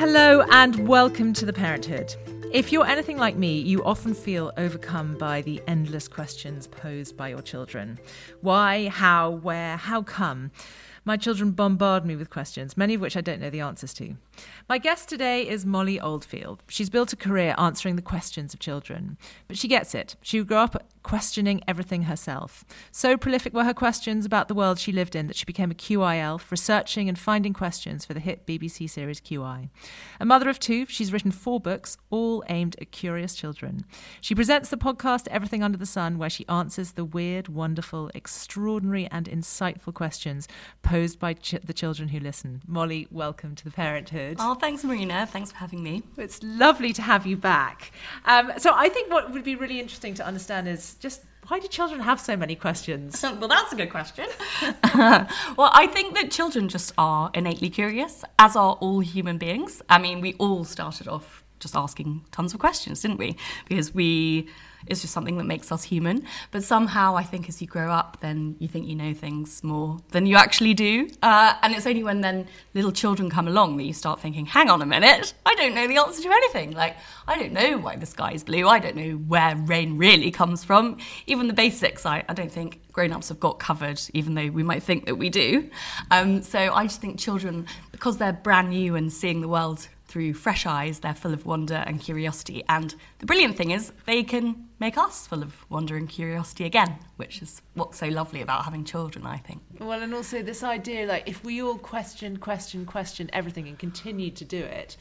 Hello and welcome to the Parenthood. If you're anything like me, you often feel overcome by the endless questions posed by your children. Why, how, where, how come? My children bombard me with questions, many of which I don't know the answers to. My guest today is Molly Oldfield. She's built a career answering the questions of children, but she gets it. She grew up questioning everything herself. So prolific were her questions about the world she lived in that she became a QI elf, researching and finding questions for the hit BBC series QI. A mother of two, she's written four books, all aimed at curious children. She presents the podcast Everything Under the Sun, where she answers the weird, wonderful, extraordinary, and insightful questions posed by ch- the children who listen. Molly, welcome to the Parenthood. Oh, thanks, Marina. Thanks for having me. It's lovely to have you back. Um, so, I think what would be really interesting to understand is just why do children have so many questions? well, that's a good question. well, I think that children just are innately curious, as are all human beings. I mean, we all started off just asking tons of questions, didn't we? Because we it's just something that makes us human. But somehow, I think as you grow up, then you think you know things more than you actually do. Uh, and it's only when then little children come along that you start thinking, hang on a minute, I don't know the answer to anything. Like, I don't know why the sky is blue. I don't know where rain really comes from. Even the basics, I, I don't think grown ups have got covered, even though we might think that we do. Um, so I just think children, because they're brand new and seeing the world through fresh eyes, they're full of wonder and curiosity. And the brilliant thing is, they can make us full of wonder and curiosity again, which is what's so lovely about having children, I think. Well, and also this idea like if we all question, question, question everything and continue to do it,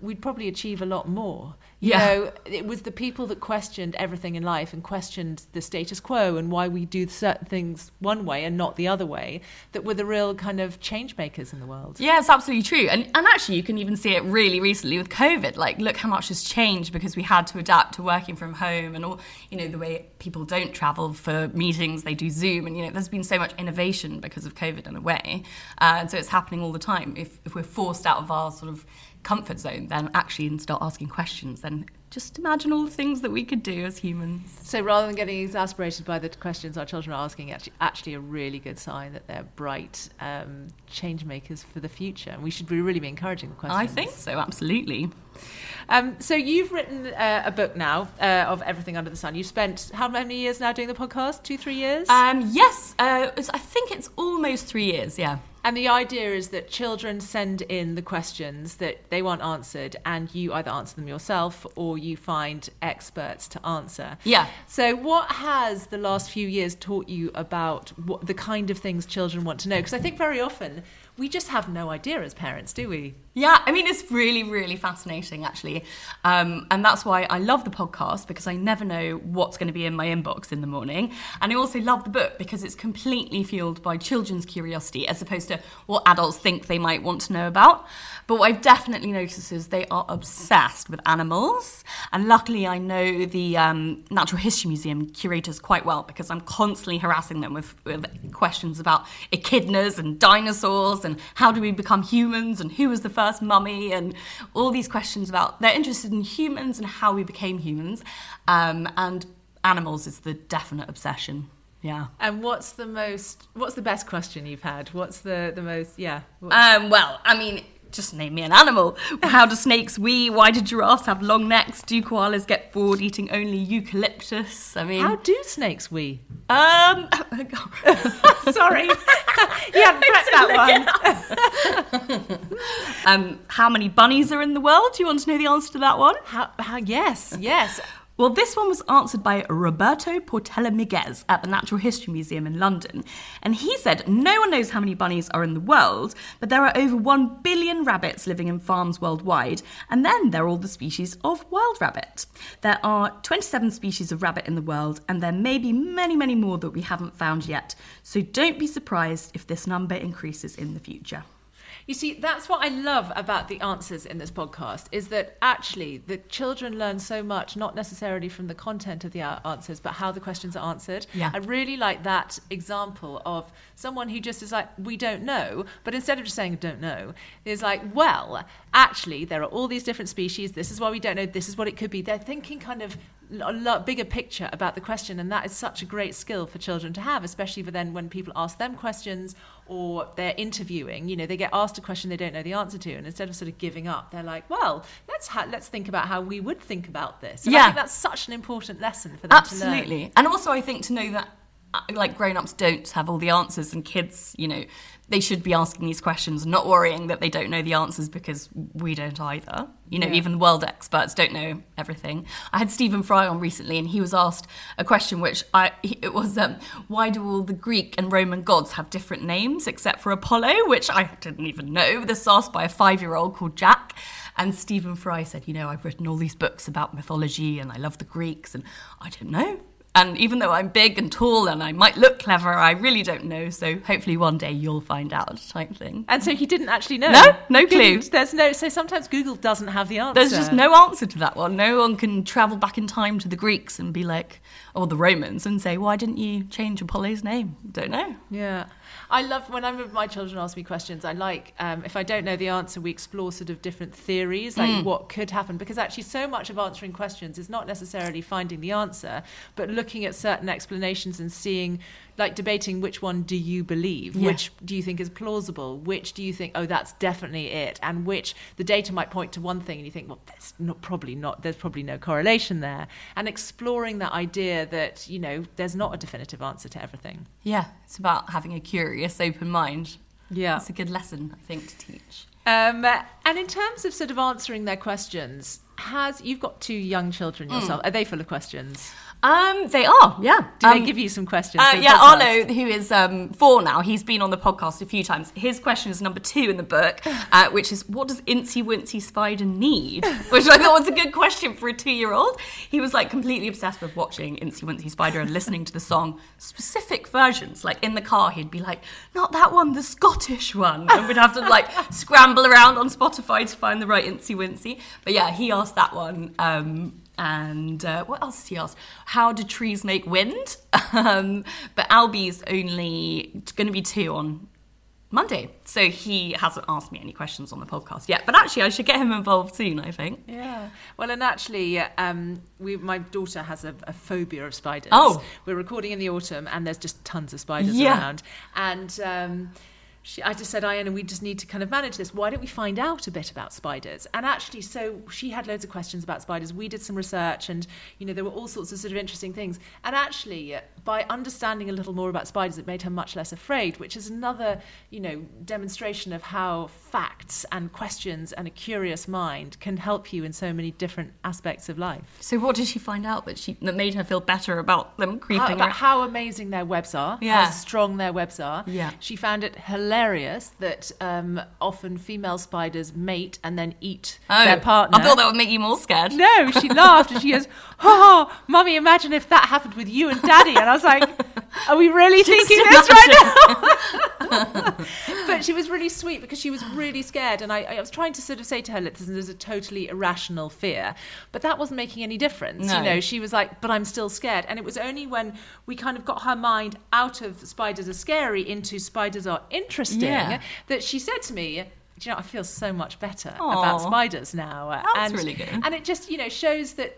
we'd probably achieve a lot more. You Yeah. know, it was the people that questioned everything in life and questioned the status quo and why we do certain things one way and not the other way that were the real kind of change makers in the world. Yeah, it's absolutely true. And, and actually, you can even see it really recently with COVID. Like, look how much has changed because we had to adapt to working from home and all, you know, the way people don't travel for meetings, they do Zoom. And, you know, there's been so much innovation because of COVID in a way. Uh, and so it's happening all the time. If, if we're forced out of our sort of comfort zone, then actually and start asking questions, then just imagine all the things that we could do as humans. So rather than getting exasperated by the questions our children are asking, actually, actually a really good sign that they're bright um, change makers for the future. And we should be really be encouraging the questions. I think so, absolutely. Um, so you've written uh, a book now uh, of everything under the sun. You've spent how many years now doing the podcast? Two, three years. Um, yes, uh, I think it's almost three years, yeah. And the idea is that children send in the questions that they want answered, and you either answer them yourself or you find experts to answer. Yeah. So, what has the last few years taught you about what the kind of things children want to know? Because I think very often we just have no idea as parents, do we? Yeah, I mean, it's really, really fascinating, actually. Um, and that's why I love the podcast because I never know what's going to be in my inbox in the morning. And I also love the book because it's completely fueled by children's curiosity as opposed to what adults think they might want to know about. But what I've definitely noticed is they are obsessed with animals. And luckily, I know the um, Natural History Museum curators quite well because I'm constantly harassing them with, with questions about echidnas and dinosaurs and how do we become humans and who was the first mummy and all these questions about they're interested in humans and how we became humans. Um, and animals is the definite obsession. Yeah. And what's the most, what's the best question you've had? What's the, the most, yeah. Um, well, I mean, just name me an animal. How do snakes wee? Why do giraffes have long necks? Do koalas get bored eating only eucalyptus? I mean, How do snakes wee? um, Sorry, you hadn't prepped that one. Um, how many bunnies are in the world? Do you want to know the answer to that one? How, how, yes, yes. Well, this one was answered by Roberto Portela Miguez at the Natural History Museum in London. And he said no one knows how many bunnies are in the world, but there are over 1 billion rabbits living in farms worldwide. And then there are all the species of wild rabbit. There are 27 species of rabbit in the world, and there may be many, many more that we haven't found yet. So don't be surprised if this number increases in the future. You see, that's what I love about the answers in this podcast is that actually the children learn so much, not necessarily from the content of the answers, but how the questions are answered. Yeah. I really like that example of someone who just is like, we don't know, but instead of just saying, don't know, is like, well, actually, there are all these different species. This is why we don't know. This is what it could be. They're thinking kind of a lot bigger picture about the question and that is such a great skill for children to have especially for then when people ask them questions or they're interviewing you know they get asked a question they don't know the answer to and instead of sort of giving up they're like well let's ha- let's think about how we would think about this and I Yeah. think that's such an important lesson for them to learn Absolutely. And also, I think to know that like grown-ups don't have all the answers and kids you know they should be asking these questions not worrying that they don't know the answers because we don't either you know Yeah. even world experts don't know everything i had stephen fry on recently and he was asked a question which i it was um, why do all the greek and roman gods have different names except for apollo which i didn't even know this was asked by a five-year-old called jack and Stephen Fry said, You know, I've written all these books about mythology and I love the Greeks, and I don't know. And even though I'm big and tall and I might look clever, I really don't know. So hopefully one day you'll find out, type thing. and so he didn't actually know No, no clue. There's no so sometimes google doesn't have the answer There's just no answer to that one. No one can travel back in time to the Greeks and be like, or the Romans, and say, Why didn't you change Apollo's name? Don't know. Yeah. I love when I'm with my children ask me questions. I like, um, if I don't know the answer, we explore sort of different theories, like what could happen. Because actually, so much of answering questions is not necessarily finding the answer, but looking at certain explanations and seeing, like debating which one do you believe, Yeah. which do you think is plausible, which do you think, oh, that's definitely it, and which the data might point to one thing, and you think, well, that's not probably not, there's probably no correlation there. And exploring that idea that, you know, there's not a definitive answer to everything. Yeah, it's about having a curious, open mind. Yeah. It's a good lesson, I think, to teach. Um, and in terms of sort of answering their questions, has you've got two young children yourself? Are they full of questions? Um, they are, yeah. Do Um, they give you some questions? Uh, yeah, podcast? Arlo, who is um, four now, he's been on the podcast a few times. His question is number two in the book, uh, which is, "What does Incy Wincy Spider need?" Which I thought was a good question for a two-year-old. He was like completely obsessed with watching Incy Wincy Spider and listening to the song specific versions. Like in the car, he'd be like, "Not that one, the Scottish one," and we'd have to like scramble around on Spotify to find the right Incy Wincy. But yeah, he asked that one. Um, and uh, what else did he ask? How do trees make wind? Um, but Albie's only going to be two on Monday, so he hasn't asked me any questions on the podcast yet. But actually, I should get him involved soon. I think. Yeah. Well, and actually, um, we, my daughter has a, a phobia of spiders. Oh. We're recording in the autumn, and there's just tons of spiders Yeah. around. And um, she, I just said, Ian, we just need to kind of manage this. Why don't we find out a bit about spiders? And actually, so she had loads of questions about spiders. We did some research, and you know, there were all sorts of sort of interesting things. And actually, uh, by understanding a little more about spiders, it made her much less afraid, which is another, you know, demonstration of how facts and questions and a curious mind can help you in so many different aspects of life. So, what did she find out that she that made her feel better about them How, creeping about around? how amazing their webs are, Yeah. how strong their webs are. Yeah. She found it hilarious that um, often female spiders mate and then eat their partner. Oh, I thought that would make you more scared. No, she laughed and she goes, "Oh, mummy, imagine if that happened with you and daddy." And I was like, "Are we really thinking this right now?" but she was really sweet because she was really scared, and I, I was trying to sort of say to her, "Listen, there's a totally irrational fear," but that wasn't making any difference. No. You know, she was like, "But I'm still scared," and it was only when we kind of got her mind out of spiders are scary into spiders are interesting Yeah. that she said to me. Do you know, I feel so much better Aw. about spiders now. That's and, really good. And it just, you know, shows that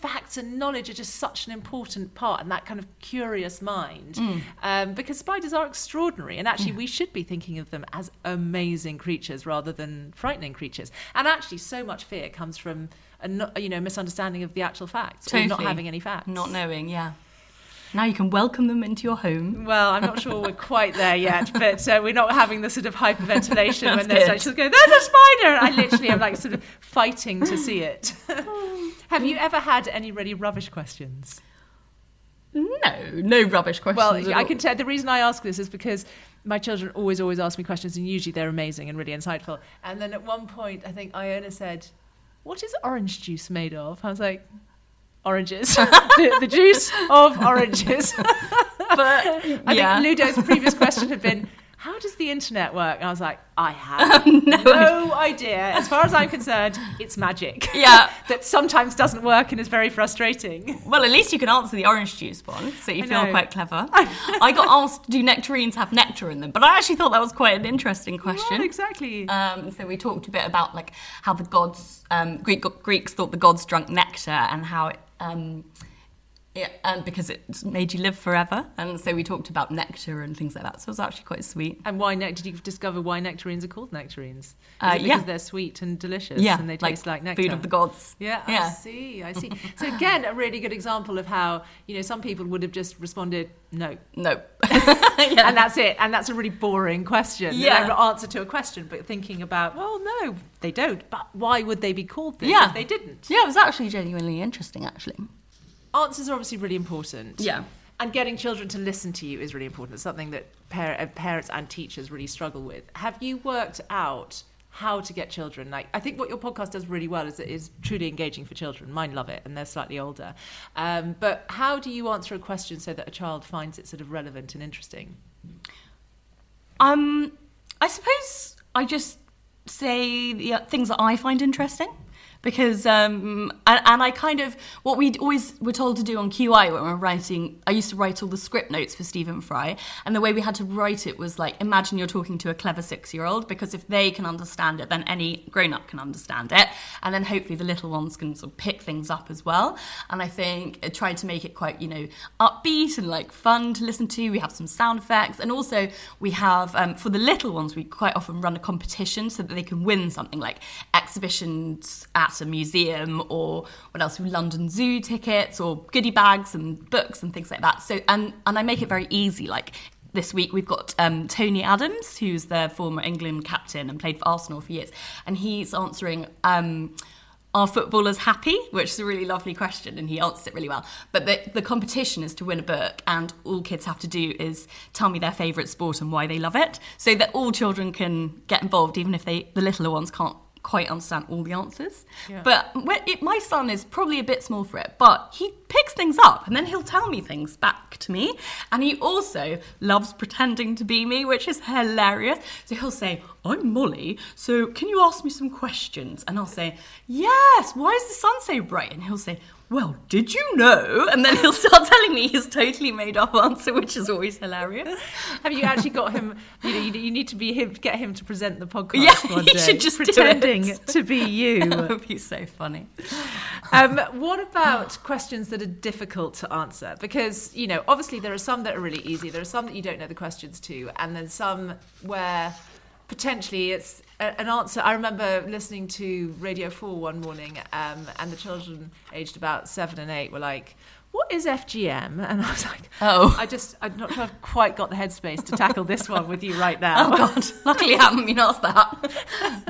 facts and knowledge are just such an important part and that kind of curious mind. Mm. um, because spiders are extraordinary and actually we should be thinking of them as amazing creatures rather than frightening creatures. And actually so much fear comes from a you know misunderstanding of the actual facts or not having any facts. Not knowing, yeah. Now you can welcome them into your home. Well, I'm not sure we're quite there yet, but uh, we're not having the sort of hyperventilation when there's good. like, she'll go, there's a spider! And I literally am like sort of fighting to see it. Have you ever had any really rubbish questions? No, no rubbish questions. Well, I can tell the reason I ask this is because my children always, always ask me questions, and usually they're amazing and really insightful. And then at one point, I think Iona said, What is orange juice made of? I was like, Oranges. the, the juice of oranges. But I yeah. think Ludo's previous question had been, How does the internet work? And I was like, I have no, idea. As far as I'm concerned, it's magic. Yeah. that sometimes doesn't work and is very frustrating. Well, at least you can answer the orange juice one, so you I feel know. quite clever. I got asked, do nectarines have nectar in them? But I actually thought that was quite an interesting question. Exactly. Um, so we talked a bit about like how the gods, um, Greek Greeks thought the gods drank nectar and how it, um, yeah, and because it made you live forever. And so we talked about nectar and things like that. So it was actually quite sweet. And why ne- did you discover why nectarines are called nectarines? Uh, because yeah. they're sweet and delicious Yeah, and they taste like, nectar? food of the gods. Yeah, I see, I see. So again, a really good example of how, you know, some people would have just responded no. No. And that's it. And that's a really boring question. Yeah. answer to a question, but thinking about, well, no, they don't. But why would they be called this Yeah. if they didn't? Yeah, it was actually genuinely interesting, actually. Answers are obviously really important. Yeah. And getting children to listen to you is really important. It's something that par- uh, parents and teachers really struggle with. Have you worked out how to get children? Like, I think what your podcast does really well is it is truly engaging for children. Mine love it, and they're slightly older. Um, but how do you answer a question so that a child finds it sort of relevant and interesting? Um, I suppose I just say the uh, things that I find interesting. Because um, and, and I kind of what we always were told to do on QI when we were writing. I used to write all the script notes for Stephen Fry, and the way we had to write it was like imagine you're talking to a clever six-year-old because if they can understand it, then any grown-up can understand it, and then hopefully the little ones can sort of pick things up as well. And I think I tried to make it quite you know upbeat and like fun to listen to. We have some sound effects, and also we have um, for the little ones we quite often run a competition so that they can win something like exhibitions at a museum or what else? London Zoo tickets or goodie bags and books and things like that. So and and I make it very easy. Like this week we've got um, Tony Adams, who's the former England captain and played for Arsenal for years, and he's answering. Um, are footballers happy? Which is a really lovely question, and he answers it really well. But the, the competition is to win a book, and all kids have to do is tell me their favourite sport and why they love it, so that all children can get involved, even if they the littler ones can't quite understand all the answers. But when it, my son is probably a bit small for it, but he picks things up, and then he'll tell me things back to me, and he also loves pretending to be me, which is hilarious. So he'll say, "I'm Molly, so can you ask me some questions?" And I'll say, "Yes. Why is the sun so bright?" And he'll say, well, did you know? And then he'll start telling me his totally made up answer, which is always hilarious. Have you actually got him? You know, you, need to be him, get him to present the podcast Yeah, one he day, should just pretending to be you. that would be so funny. Um, what about questions that are difficult to answer? Because, you know, obviously there are some that are really easy, there are some that you don't know the questions to, and then some where potentially it's a, an answer. I remember listening to Radio 4 one morning, um, and the children aged about seven and eight were like, what is FGM? And I was like, Oh. I just, I'm not sure I've quite got the headspace to tackle this one with you right now. Oh God! Luckily, I haven't been asked that.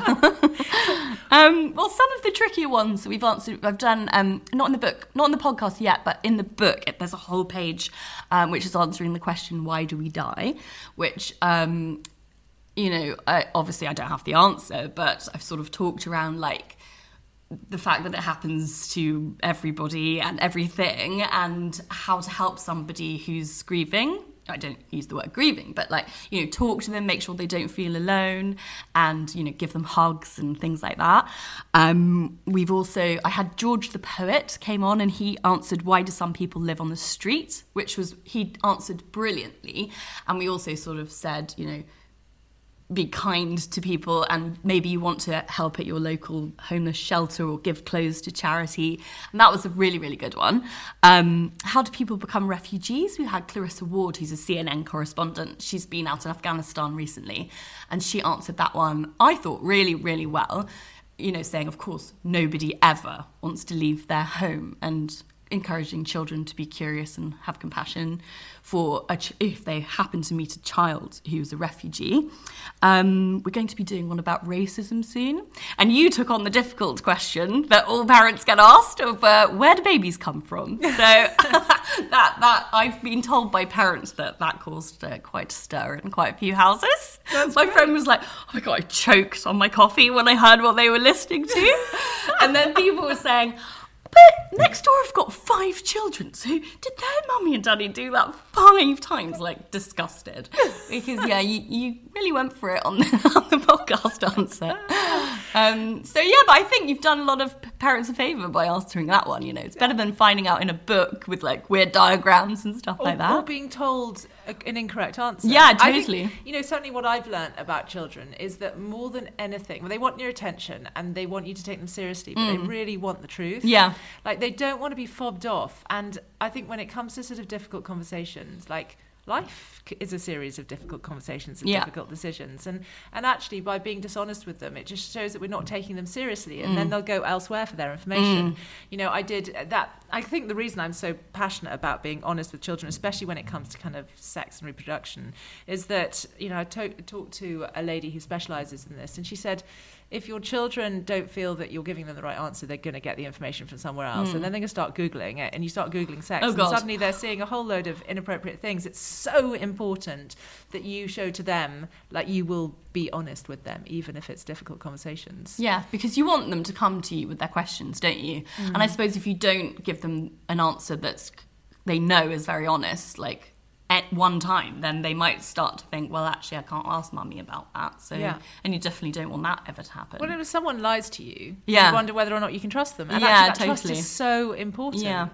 um, well, some of the trickier ones that we've answered, I've done um, not in the book, not in the podcast yet, but in the book, it, there's a whole page um, which is answering the question, "Why do we die?" Which um, you know, I, obviously, I don't have the answer, but I've sort of talked around like the fact that it happens to everybody and everything and how to help somebody who's grieving I don't use the word grieving, but like, you know, talk to them, make sure they don't feel alone and, you know, give them hugs and things like that. Um, we've also, I had George the poet came on and he answered, Why do some people live on the street? Which was, he answered brilliantly. And we also sort of said, you know, be kind to people and maybe you want to help at your local homeless shelter or give clothes to charity. And that was a really really good one. Um, how do people become refugees? We had clarissa ward who's a cnn correspondent. She's been out in afghanistan recently and she answered that one i thought really really well you know saying of course nobody ever wants to leave their home. And encouraging children to be curious and have compassion for ch- if they happen to meet a child who's a refugee. Um, we're going to be doing one about racism soon. And you took on the difficult question that all parents get asked of uh, where do babies come from? So that, that I've been told by parents that that caused uh, quite a stir in quite a few houses. That's my great. friend was like, oh my God, I choked on my coffee when I heard what they were listening to. and then people were saying, but next door I've got five children, so did their mummy and daddy do that five times? Like disgusted. Because yeah, you, you really went for it on the, on the podcast answer. Um, so yeah, but I think you've done a lot of parents a favour by answering that one. You know, it's better than finding out in a book with like weird diagrams and stuff or, like that. Or being told an incorrect answer. Yeah, totally. Think, you know, certainly what I've learned about children is that more than anything, well, they want your attention and they want you to take them seriously, but mm. they really want the truth. Yeah. Like they don't want to be fobbed off. And I think when it comes to sort of difficult conversations, like life is a series of difficult conversations and yeah. difficult decisions and and actually by being dishonest with them it just shows that we're not taking them seriously and mm. then they'll go elsewhere for their information mm. you know i did that i think the reason i'm so passionate about being honest with children especially when it comes to kind of sex and reproduction is that you know i to- talked to a lady who specializes in this and she said if your children don't feel that you're giving them the right answer, they're going to get the information from somewhere else. Mm. And then they're going to start Googling it, and you start Googling sex. Oh, and God. suddenly they're seeing a whole load of inappropriate things. It's so important that you show to them, like, you will be honest with them, even if it's difficult conversations. Yeah, because you want them to come to you with their questions, don't you? Mm. And I suppose if you don't give them an answer that's they know is very honest, like at one time, then they might start to think, well, actually, I can't ask mummy about that. So, yeah. and you definitely don't want that ever to happen. Well, if someone lies to you, yeah. you wonder whether or not you can trust them. And yeah, actually, that totally. trust is so important. Yeah.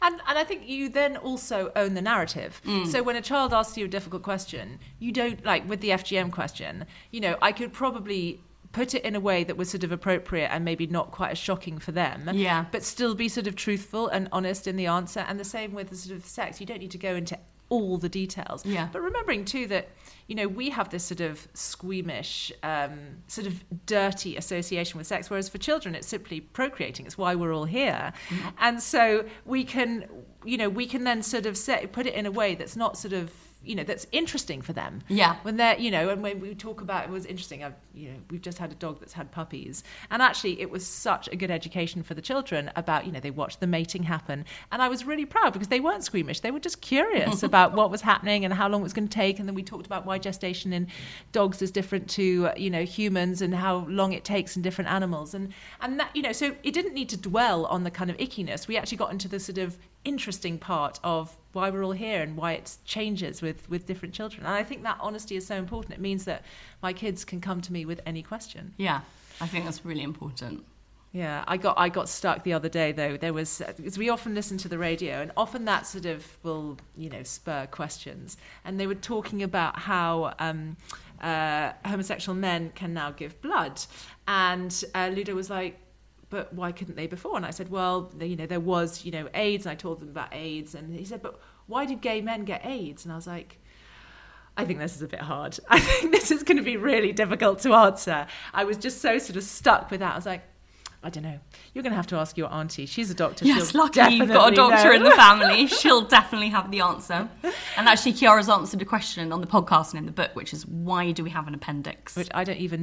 And, and I think you then also own the narrative. Mm. So when a child asks you a difficult question, you don't, like with the FGM question, you know, I could probably put it in a way that was sort of appropriate and maybe not quite as shocking for them. Yeah. But still be sort of truthful and honest in the answer. And the same with the sort of sex. You don't need to go into all the details. Yeah. But remembering too that you know we have this sort of squeamish, um, sort of dirty association with sex, whereas for children it's simply procreating. It's why we're all here, mm-hmm. and so we can you know we can then sort of set, put it in a way that's not sort of you know that's interesting for them. Yeah. When they're you know and when we talk about it was interesting. I've you know we've just had a dog that's had puppies, and actually it was such a good education for the children about you know they watched the mating happen, and I was really proud because they weren't squeamish. They were just curious about what was happening and how long it was going to take, and then we talked about why gestation in dogs is different to you know humans and how long it takes in different animals, and and that you know so it didn't need to dwell on the kind of ickiness. We actually got into the sort of interesting part of why we're all here and why it changes with with different children. And I think that honesty is so important. It means that my kids can come to me with any question. Yeah, I think that's really important. Yeah, I got I got stuck the other day though. There was because we often listen to the radio, and often that sort of will you know spur questions. And they were talking about how um, uh, homosexual men can now give blood, and uh, Ludo was like, but why couldn't they before? And I said, well, you know, there was, you know, AIDS, and I told them about AIDS, and he said, but why did gay men get AIDS? And I was like, I think this is a bit hard. I think this is going to be really difficult to answer. I was just so sort of stuck with that. I was like, I don't know. You're going to have to ask your auntie. She's a doctor. Yes, She'll luckily you've got a doctor know. in the family. She'll definitely have the answer. And actually, Kiara's answered a question on the podcast and in the book, which is why do we have an appendix? Which I don't even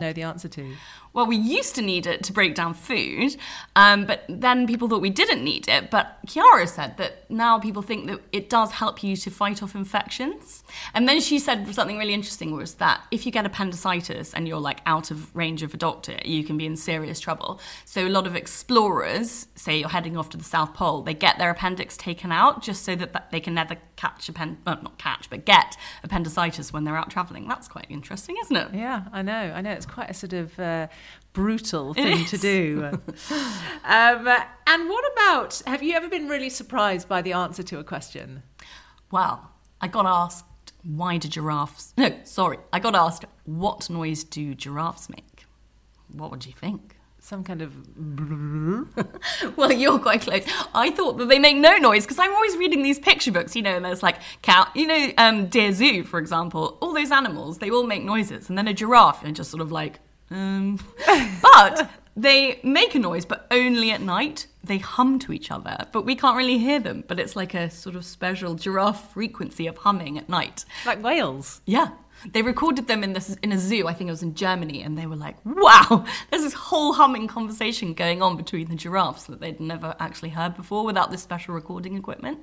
Know the answer to. Well, we used to need it to break down food, um, but then people thought we didn't need it. But Chiara said that now people think that it does help you to fight off infections. And then she said something really interesting was that if you get appendicitis and you're like out of range of a doctor, you can be in serious trouble. So a lot of explorers, say you're heading off to the South Pole, they get their appendix taken out just so that, they can never catch append well, not catch, but get appendicitis when they're out traveling. That's quite interesting, isn't it? Yeah, I know. I know. It's quite a sort of uh, brutal thing to do. um, and what about, have you ever been really surprised by the answer to a question? Well, I got asked, why do giraffes. No, sorry. I got asked, what noise do giraffes make? What would you think? Some kind of. well, you're quite close. I thought that they make no noise because I'm always reading these picture books, you know, and there's like cow, you know, um, Dear Zoo, for example. All those animals, they all make noises, and then a giraffe, and just sort of like, um. but they make a noise, but only at night. They hum to each other, but we can't really hear them. But it's like a sort of special giraffe frequency of humming at night. Like whales. Yeah. They recorded them in this in a zoo, I think it was in Germany, and they were like, "Wow, there's this whole humming conversation going on between the giraffes that they'd never actually heard before without this special recording equipment."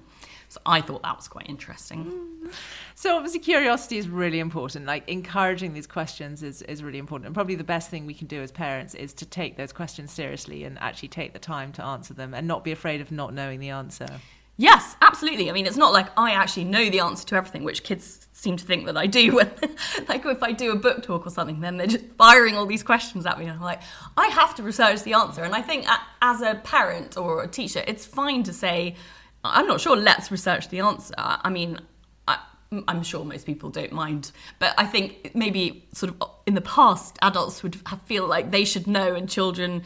So I thought that was quite interesting. So obviously curiosity is really important. Like encouraging these questions is, is really important. And probably the best thing we can do as parents is to take those questions seriously and actually take the time to answer them and not be afraid of not knowing the answer. Yes, absolutely. I mean, it's not like I actually know the answer to everything, which kids seem to think that I do. When, like, if I do a book talk or something, then they're just firing all these questions at me, and I'm like, I have to research the answer. And I think, as a parent or a teacher, it's fine to say, I'm not sure. Let's research the answer. I mean, I'm sure most people don't mind, but I think maybe sort of in the past, adults would feel like they should know, and children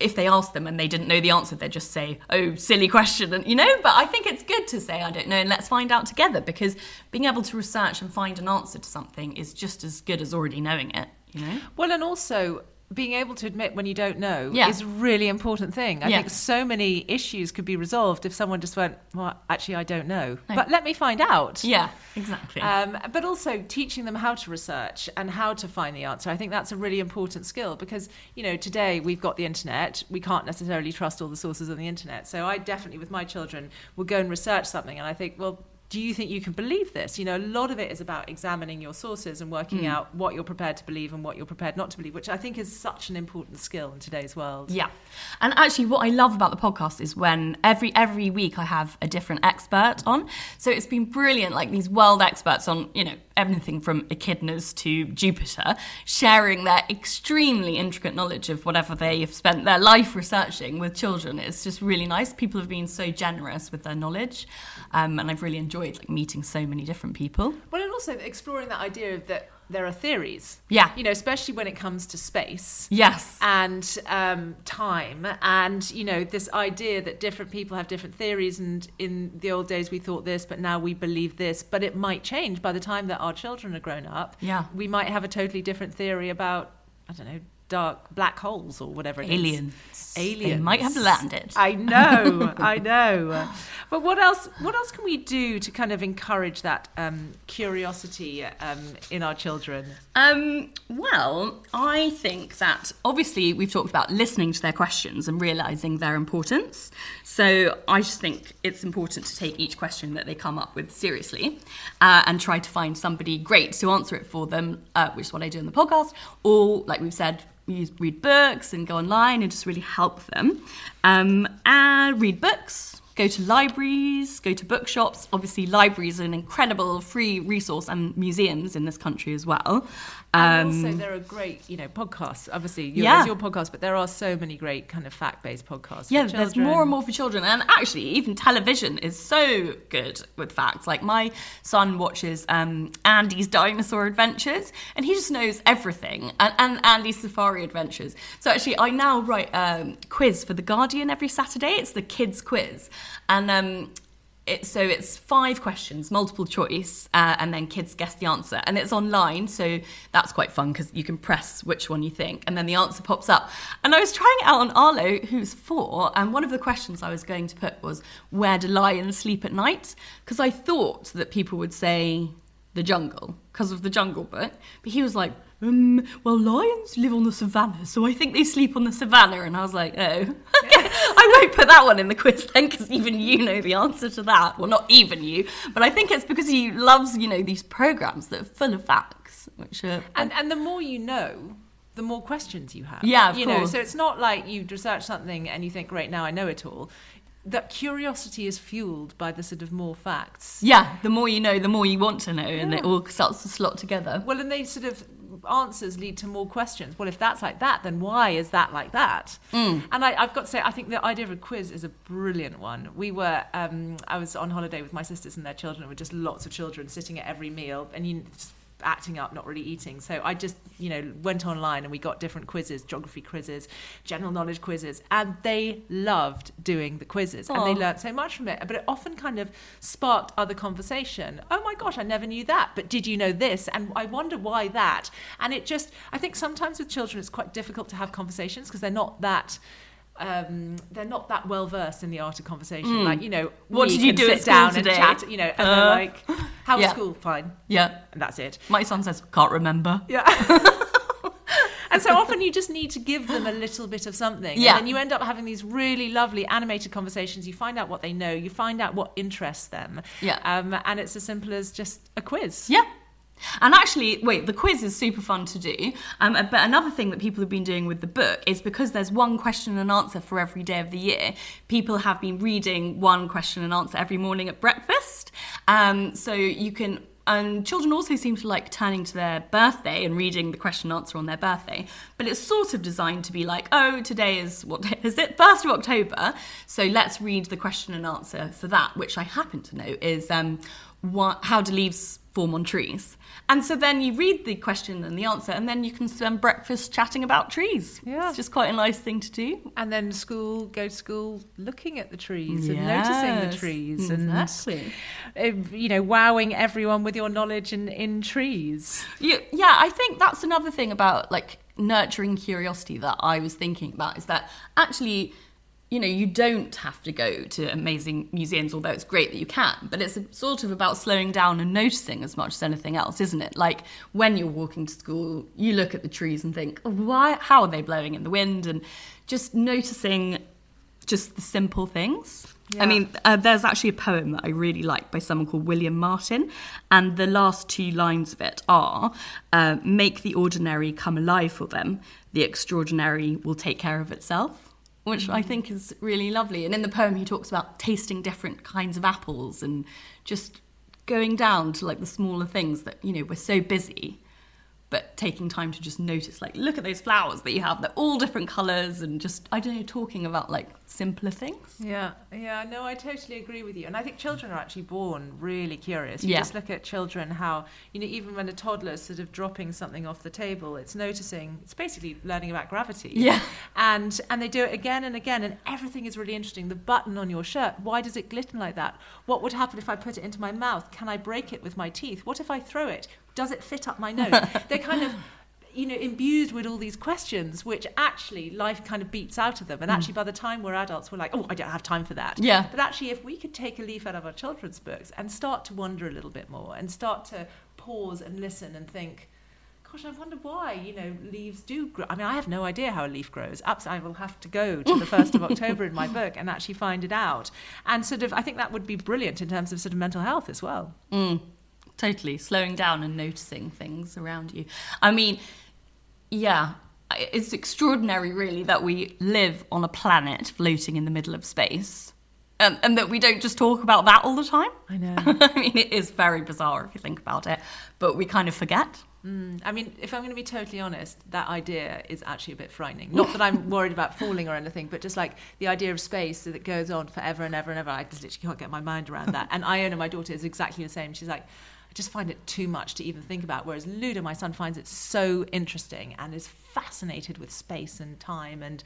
if they ask them and they didn't know the answer, they'd just say, "Oh, silly question," and you know. But I think it's good to say, "I don't know," and let's find out together because being able to research and find an answer to something is just as good as already knowing it. You know. Well, and also being able to admit when you don't know Yeah. is a really important thing. I Yeah. think so many issues could be resolved if someone just went, "Well, actually, I don't know," but let me find out. Yeah, exactly. Um, but also teaching them how to research and how to find the answer. I think that's a really important skill because, you know, today we've got the internet. We can't necessarily trust all the sources on the internet. So I definitely, with my children, will go and research something. And I think, well, do you think you can believe this? You know, a lot of it is about examining your sources and working hmm. out what you're prepared to believe and what you're prepared not to believe, which I think is such an important skill in today's world. Yeah. And actually what I love about the podcast is when every every week I have a different expert on. So it's been brilliant like these world experts on, you know, everything from echidnas to Jupiter sharing their extremely intricate knowledge of whatever they have spent their life researching with children. It's just really nice. People have been so generous with their knowledge. Um, and I've really enjoyed like meeting so many different people. Well, and also exploring that idea of that there are theories. Yeah. You know, especially when it comes to space. Yes. and um, time and you know this idea that different people have different theories and in the old days we thought this but now we believe this but it might change by the time that our children are grown up Yeah. we might have a totally different theory about i don't know dark black holes or whatever it is. Aliens. aliens They might have landed. i know i know but what else what else can we do to kind of encourage that um, curiosity um, in our children Um, well, I think that obviously we've talked about listening to their questions and realizing their importance. So I just think it's important to take each question that they come up with seriously uh, and try to find somebody great to answer it for them, uh, which is what I do in the podcast. Or, like we've said, use, read books and go online and just really help them. Um, and read books go to libraries, go to bookshops. Obviously, libraries are an incredible free resource and museums in this country as well. And Um, also, there are great, you know, podcasts. Obviously, your, Yeah. your podcast, but there are so many great kind of fact-based podcasts. for yeah, there's more and more for children. And actually, even television is so good with facts. Like, my son watches um, Andy's Dinosaur Adventures, and he just knows everything, and, and Andy's Safari Adventures. So, actually, I now write um, quiz for The Guardian every Saturday. It's the kids' quiz. And um, it, so it's five questions, multiple choice, uh, and then kids guess the answer. And it's online, so that's quite fun because you can press which one you think, and then the answer pops up. And I was trying it out on Arlo, who's four, and one of the questions I was going to put was, Where do lions sleep at night? Because I thought that people would say the jungle because of the jungle book. But he was like, um, well, lions live on the savannah, so I think they sleep on the savannah. And I was like, oh, I won't put that one in the quiz then because even you know the answer to that. Well, not even you, but I think it's because he loves, you know, these programs that are full of facts, which are. And and the more you know, the more questions you have. Yeah, of you know. So it's not like you research something and you think, great, now I know it all. That curiosity is fueled by the sort of more facts. yeah, the more you know, the more you want to know, and it all starts to slot together. Well, and they sort of answers lead to more questions. Well, if that's like that, then why is that like that? Mm. And I, I've got to say, I think the idea of a quiz is a brilliant one. We were, um, I was on holiday with my sisters and their children, with just lots of children sitting at every meal, and you just acting up, not really eating. So I just, you know, went online and we got different quizzes, geography quizzes, general knowledge quizzes, and they loved doing the quizzes and they learnt so much from it. But it often kind of sparked other conversation. Oh my gosh, I never knew that. But did you know this? And I wonder why that. And it just, I think sometimes with children it's quite difficult to have conversations because they're not that. Um, they're not that well versed in the art of conversation. Like you know, Mm. What did you do at sit down today? and chat. You know, and they're Uh, like, "How was yeah. school? Fine." Yeah. And that's it. My son says, can't remember. Yeah. and so often you just need to give them a little bit of something. Yeah. And then you end up having these really lovely animated conversations. You find out what they know, you find out what interests them. Yeah. Um, and it's as simple as just a quiz. Yeah. And actually, wait, the quiz is super fun to do. Um, but another thing that people have been doing with the book is because there's one question and answer for every day of the year, people have been reading one question and answer every morning at breakfast. Um, so you can. And children also seem to like turning to their birthday and reading the question and answer on their birthday. But it's sort of designed to be like, oh, today is what day is it? First of October. So let's read the question and answer for that, which I happen to know is um, what, how do leaves form on trees? And so then you read the question and the answer, and then you can spend breakfast chatting about trees. Yeah. It's just quite a nice thing to do. And then school, go to school looking at the trees and noticing the trees exactly. and, you know, wowing everyone with your knowledge in, in trees. You, yeah, I think that's another thing about like nurturing curiosity that I was thinking about is that actually, you know, you don't have to go to amazing museums, although it's great that you can, but it's sort of about slowing down and noticing as much as anything else, isn't it? Like when you're walking to school, you look at the trees and think, oh, why, how are they blowing in the wind? And just noticing just the simple things. I mean, uh, there's actually a poem that I really like by someone called William Martin, and the last two lines of it are uh, Make the ordinary come alive for them, the extraordinary will take care of itself, which I think is really lovely. And in the poem, he talks about tasting different kinds of apples and just going down to like the smaller things that, you know, we're so busy but taking time to just notice like look at those flowers that you have they're all different colors and just i don't know talking about like simpler things Yeah, yeah, no, I totally agree with you. And I think children are actually born really curious. You Yeah. just look at children, how, you know, even when a toddler's sort of dropping something off the table, it's noticing, it's basically learning about gravity. Yeah. And and they do it again and again, and everything is really interesting. The button on your shirt, why does it glisten like that? What would happen if I put it into my mouth? Can I break it with my teeth? What if I throw it? Does it fit up my nose? They're kind of you know, imbued with all these questions, which actually life kind of beats out of them. And mm. actually, by the time we're adults, we're like, oh, I don't have time for that. Yeah. But actually, if we could take a leaf out of our children's books and start to wonder a little bit more and start to pause and listen and think, gosh, I wonder why, you know, leaves do grow. I mean, I have no idea how a leaf grows. Ups, I will have to go to the 1st of October in my book and actually find it out. And sort of, I think that would be brilliant in terms of sort of mental health as well. Mm. Totally slowing down and noticing things around you i mean yeah it's extraordinary really that we live on a planet floating in the middle of space and, and that we don't just talk about that all the time I know. i mean it is very bizarre if you think about it but we kind of forget Mm, I mean, if I'm going to be totally honest, that idea is actually a bit frightening. Not that I'm worried about falling or anything, but just like the idea of space that goes on forever and ever and ever. I just literally can't get my mind around that. And Iona, my daughter, is exactly the same. She's like, just find it too much to even think about. Whereas Ludo, my son, finds it so interesting and is fascinated with space and time and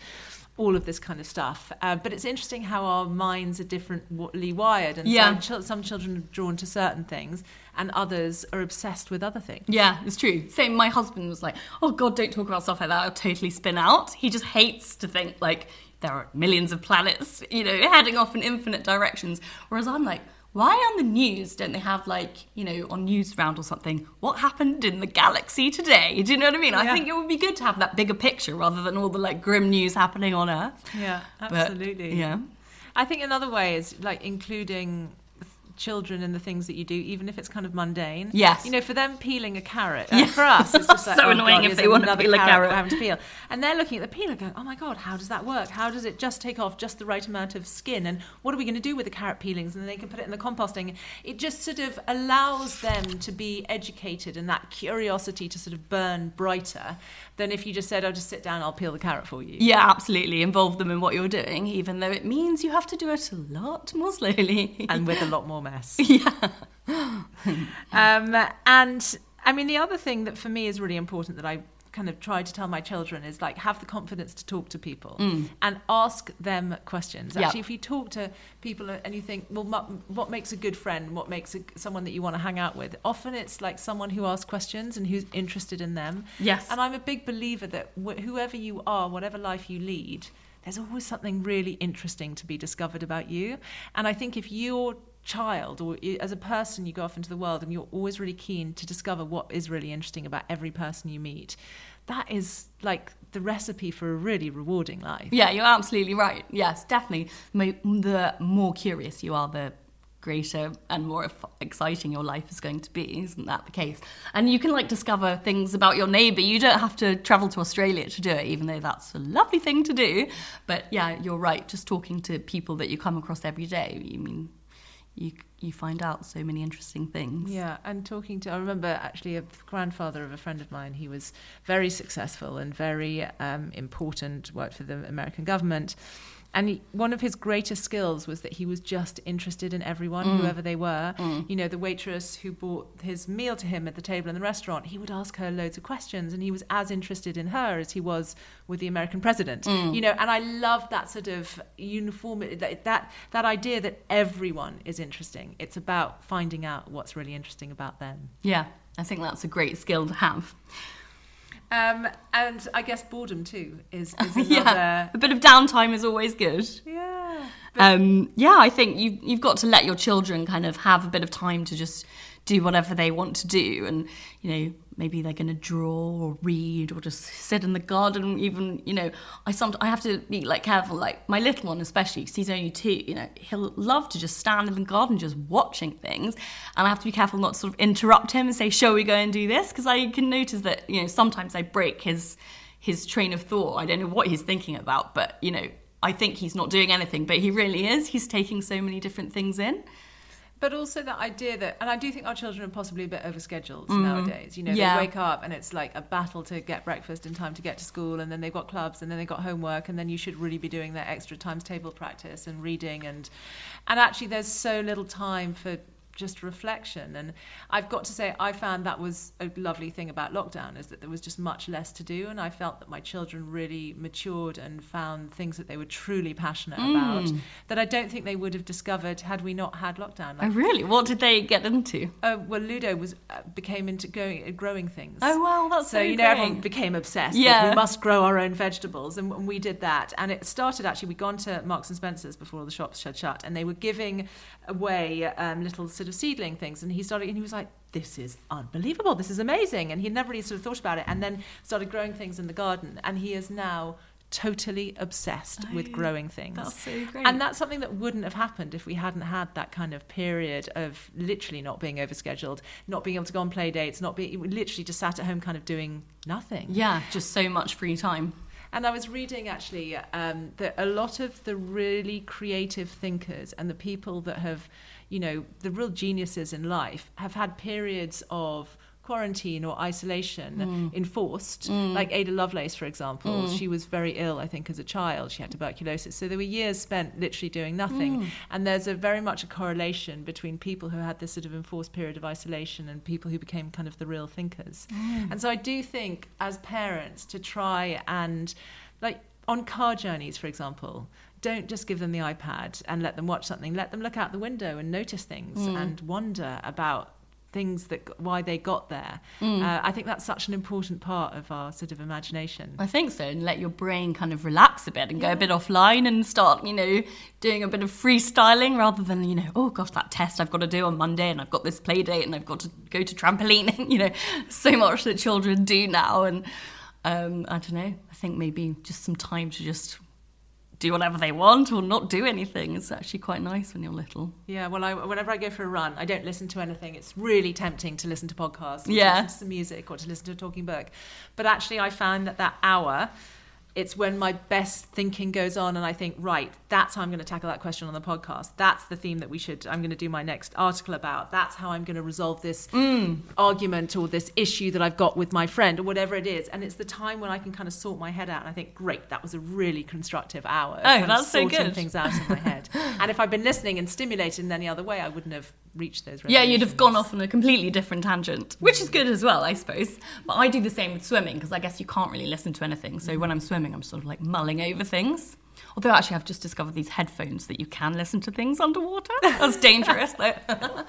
all of this kind of stuff. Uh, but it's interesting how our minds are differently wired, and Yeah. some, chil- some children are drawn to certain things, and others are obsessed with other things. Yeah, it's true. Same, my husband was like, oh God, don't talk about stuff like that. I'll totally spin out. He just hates to think like there are millions of planets, you know, heading off in infinite directions. Whereas I'm like, why on the news don't they have like, you know, on Newsround or something, what happened in the galaxy today? Do you know what I mean? I think it would be good to have that bigger picture rather than all the like grim news happening on Earth. Yeah, But, absolutely. yeah. I think another way is like including children and the things that you do, even if it's kind of mundane. Yes. You know, for them peeling a carrot, uh, Yeah. for us, it's just like, So oh annoying God, if they wanna another peel a carrot. having to peel. And they're looking at the peeler going, oh my God, how does that work? How does it just take off just the right amount of skin? And what are we going to do with the carrot peelings? And then they can put it in the composting. It just sort of allows them to be educated and that curiosity to sort of burn brighter than if you just said, oh, just sit down, I'll peel the carrot for you. Yeah, absolutely. Involve them in what you're doing, even though it means you have to do it a lot more slowly. and with a lot more mess. yeah. Um, and I mean, the other thing that for me is really important that I kind of try to tell my children is like have the confidence to talk to people and ask them questions. Mm. Actually, if you talk to people and you think, well, what makes a good friend? What makes a, someone that you want to hang out with? Often it's like someone who asks questions and who's interested in them. Yes. And I'm a big believer that wh- whoever you are, whatever life you lead, there's always something really interesting to be discovered about you. And I think if your child or as a person you go off into the world and you're always really keen to discover what is really interesting about every person you meet, that is like the recipe for a really rewarding life. Yeah, you're absolutely right. Yes, definitely. The more curious you are, the greater and more exciting your life is going to be. Isn't that the case? And you can like discover things about your neighbour. You don't have to travel to Australia to do it, even though that's a lovely thing to do. But yeah, you're right. Just talking to people that you come across every day, you mean you you find out so many interesting things. Yeah, and talking to, I remember actually a grandfather of a friend of mine. He was very successful and very um, important, worked for the American government. And he, one of his greatest skills was that he was just interested in everyone, mm. whoever they were. Mm. You know, the waitress who brought his meal to him at the table in the restaurant, he would ask her loads of questions, and he was as interested in her as he was with the American president. Mm. You know, and I love that sort of uniformity, that, that that idea that everyone is interesting. It's about finding out what's really interesting about them. Yeah, I think that's a great skill to have. Um, and I guess boredom too is, is another. Yeah, a bit of downtime is always good. yeah. um, yeah, I think you, you've got to let your children kind of have a bit of time to just do whatever they want to do. And, you know, maybe they're going to draw or read or just sit in the garden. Even, you know, I some, I have to be like careful, like my little one especially, because he's only two, you know, he'll love to just stand in the garden just watching things. And I have to be careful not to sort of interrupt him and say, shall we go and do this? Because I can notice that, you know, sometimes I break his his train of thought. I don't know what he's thinking about, but you know, I think he's not doing anything, but he really is. He's taking so many different things in. But also that idea that, and I do think our children are possibly a bit overscheduled mm-hmm. nowadays. You know, Yeah. they wake up and it's like a battle to get breakfast in time to get to school, and then they've got clubs, and then they've got homework, and then you should really be doing their extra times table practice and reading, and and actually there's so little time for just reflection. And I've got to say, I found that was a lovely thing about lockdown is that there was just much less to do, and I felt that my children really matured and found things that they were truly passionate about that I don't think they would have discovered had we not had lockdown. Oh, really? What did they get into? Uh, well, Ludo was uh, became into going, uh, growing things. Oh, wow, that's so so you know everyone became obsessed. Yeah. with, we must grow our own vegetables, and, and we did that. And it started actually. We'd gone to Marks and Spencers before all the shops had shut, and they were giving away um, little sort of seedling things. And he started, and he was like, "This is unbelievable. This is amazing." And he never really sort of thought about it, and then started growing things in the garden. And he is now totally obsessed with growing things. that's so great. And that's something that wouldn't have happened if we hadn't had that kind of period of literally not being overscheduled, not being able to go on play dates, not being we literally just sat at home kind of doing nothing. Yeah, just so much free time. And I was reading actually um, that a lot of the really creative thinkers and the people that have, you know, the real geniuses in life have had periods of quarantine or isolation mm. enforced. Mm. Like Ada Lovelace, for example, mm. she was very ill, I think, as a child. She had tuberculosis. So there were years spent literally doing nothing. And there's a very much a correlation between people who had this sort of enforced period of isolation and people who became kind of the real thinkers. And so I do think, as parents, to try and, like, on car journeys, for example, don't just give them the iPad and let them watch something. Let them look out the window and notice things and wonder about things that why they got there. Uh, I think that's such an important part of our sort of imagination. I think so, and let your brain kind of relax a bit and go a bit offline and start, you know, doing a bit of freestyling rather than, you know, oh gosh, that test I've got to do on Monday and I've got this play date and I've got to go to trampoline. you know, so much that children do now. And um, I don't know, I think maybe just some time to just do whatever they want or not do anything. It's actually quite nice when you're little. Yeah, well, I, whenever I go for a run, I don't listen to anything. It's really tempting to listen to podcasts, or Yeah. to listen to some music, or to listen to a talking book. But actually, I found that that hour, it's when my best thinking goes on, and I think, right, that's how I'm going to tackle that question on the podcast. That's the theme that we should. I'm going to do my next article about. That's how I'm going to resolve this mm. argument or this issue that I've got with my friend or whatever it is. And it's the time when I can kind of sort my head out, and I think, great, that was a really constructive hour. Oh, that's so sorting good. Things out in my head. and if I'd been listening and stimulated in any other way, I wouldn't have reached those. Yeah, you'd have gone off on a completely different tangent, which is good as well, I suppose. But I do the same with swimming because I guess you can't really listen to anything. So when I'm swimming, I'm sort of like mulling over things. Although actually, I've just discovered these headphones that you can listen to things underwater. That's dangerous, though.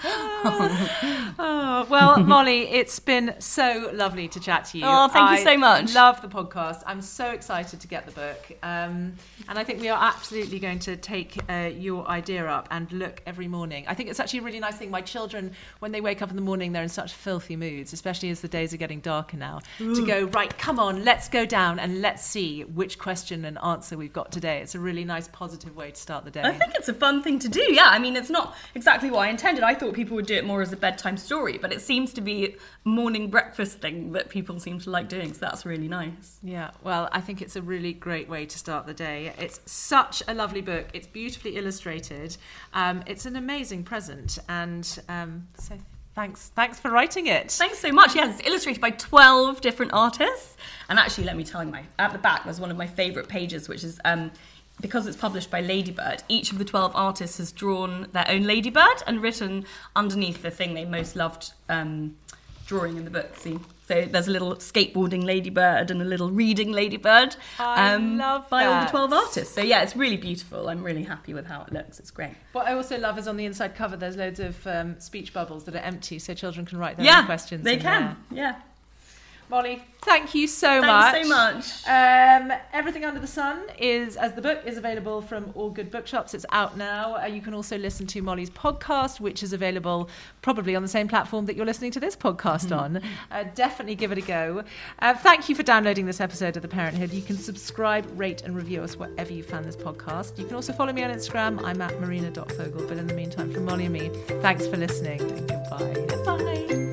Oh, well, Molly, it's been so lovely to chat to you. Oh, thank you so much. Love the podcast. I'm so excited to get the book, um, and I think we are absolutely going to take uh, your idea up and look every morning. I think it's actually a really nice thing. My children, when they wake up in the morning, they're in such filthy moods, especially as the days are getting darker now. To go right, come on, let's go down and let's see which question and answer we've got today. It's a really nice, positive way to start the day. I think it's a fun thing to do. Yeah, I mean, it's not exactly what I intended. I thought people would do it more as a bedtime story, but it seems to be a morning breakfast thing that people seem to like doing. So that's really nice. Yeah, well, I think it's a really great way to start the day. It's such a lovely book. It's beautifully illustrated. Um, it's an amazing present, and um, so thanks, thanks for writing it. Thanks so much. Yes, it's illustrated by 12 different artists. And actually, let me tell you, my, at the back, there's one of my favourite pages, which is um, because it's published by Ladybird, each of the 12 artists has drawn their own Ladybird and written underneath the thing they most loved um, drawing in the book. See? So there's a little skateboarding ladybird and a little reading ladybird I love by all the 12 artists. So yeah, it's really beautiful. I'm really happy with how it looks. It's great. What I also love is on the inside cover. There's loads of um, speech bubbles that are empty, so children can write their yeah, own questions. they can. there. Yeah. Molly, thank you so much. Thanks so much. Um, Everything Under the Sun is, as the book is available from all good bookshops. It's out now. Uh, you can also listen to Molly's podcast, which is available probably on the same platform that you're listening to this podcast on. Uh, definitely give it a go. Uh, thank you for downloading this episode of The Parenthood. You can subscribe, rate, and review us wherever you found this podcast. You can also follow me on Instagram. I'm at marina.fogle. But in the meantime, from Molly and me, thanks for listening and goodbye. Bye.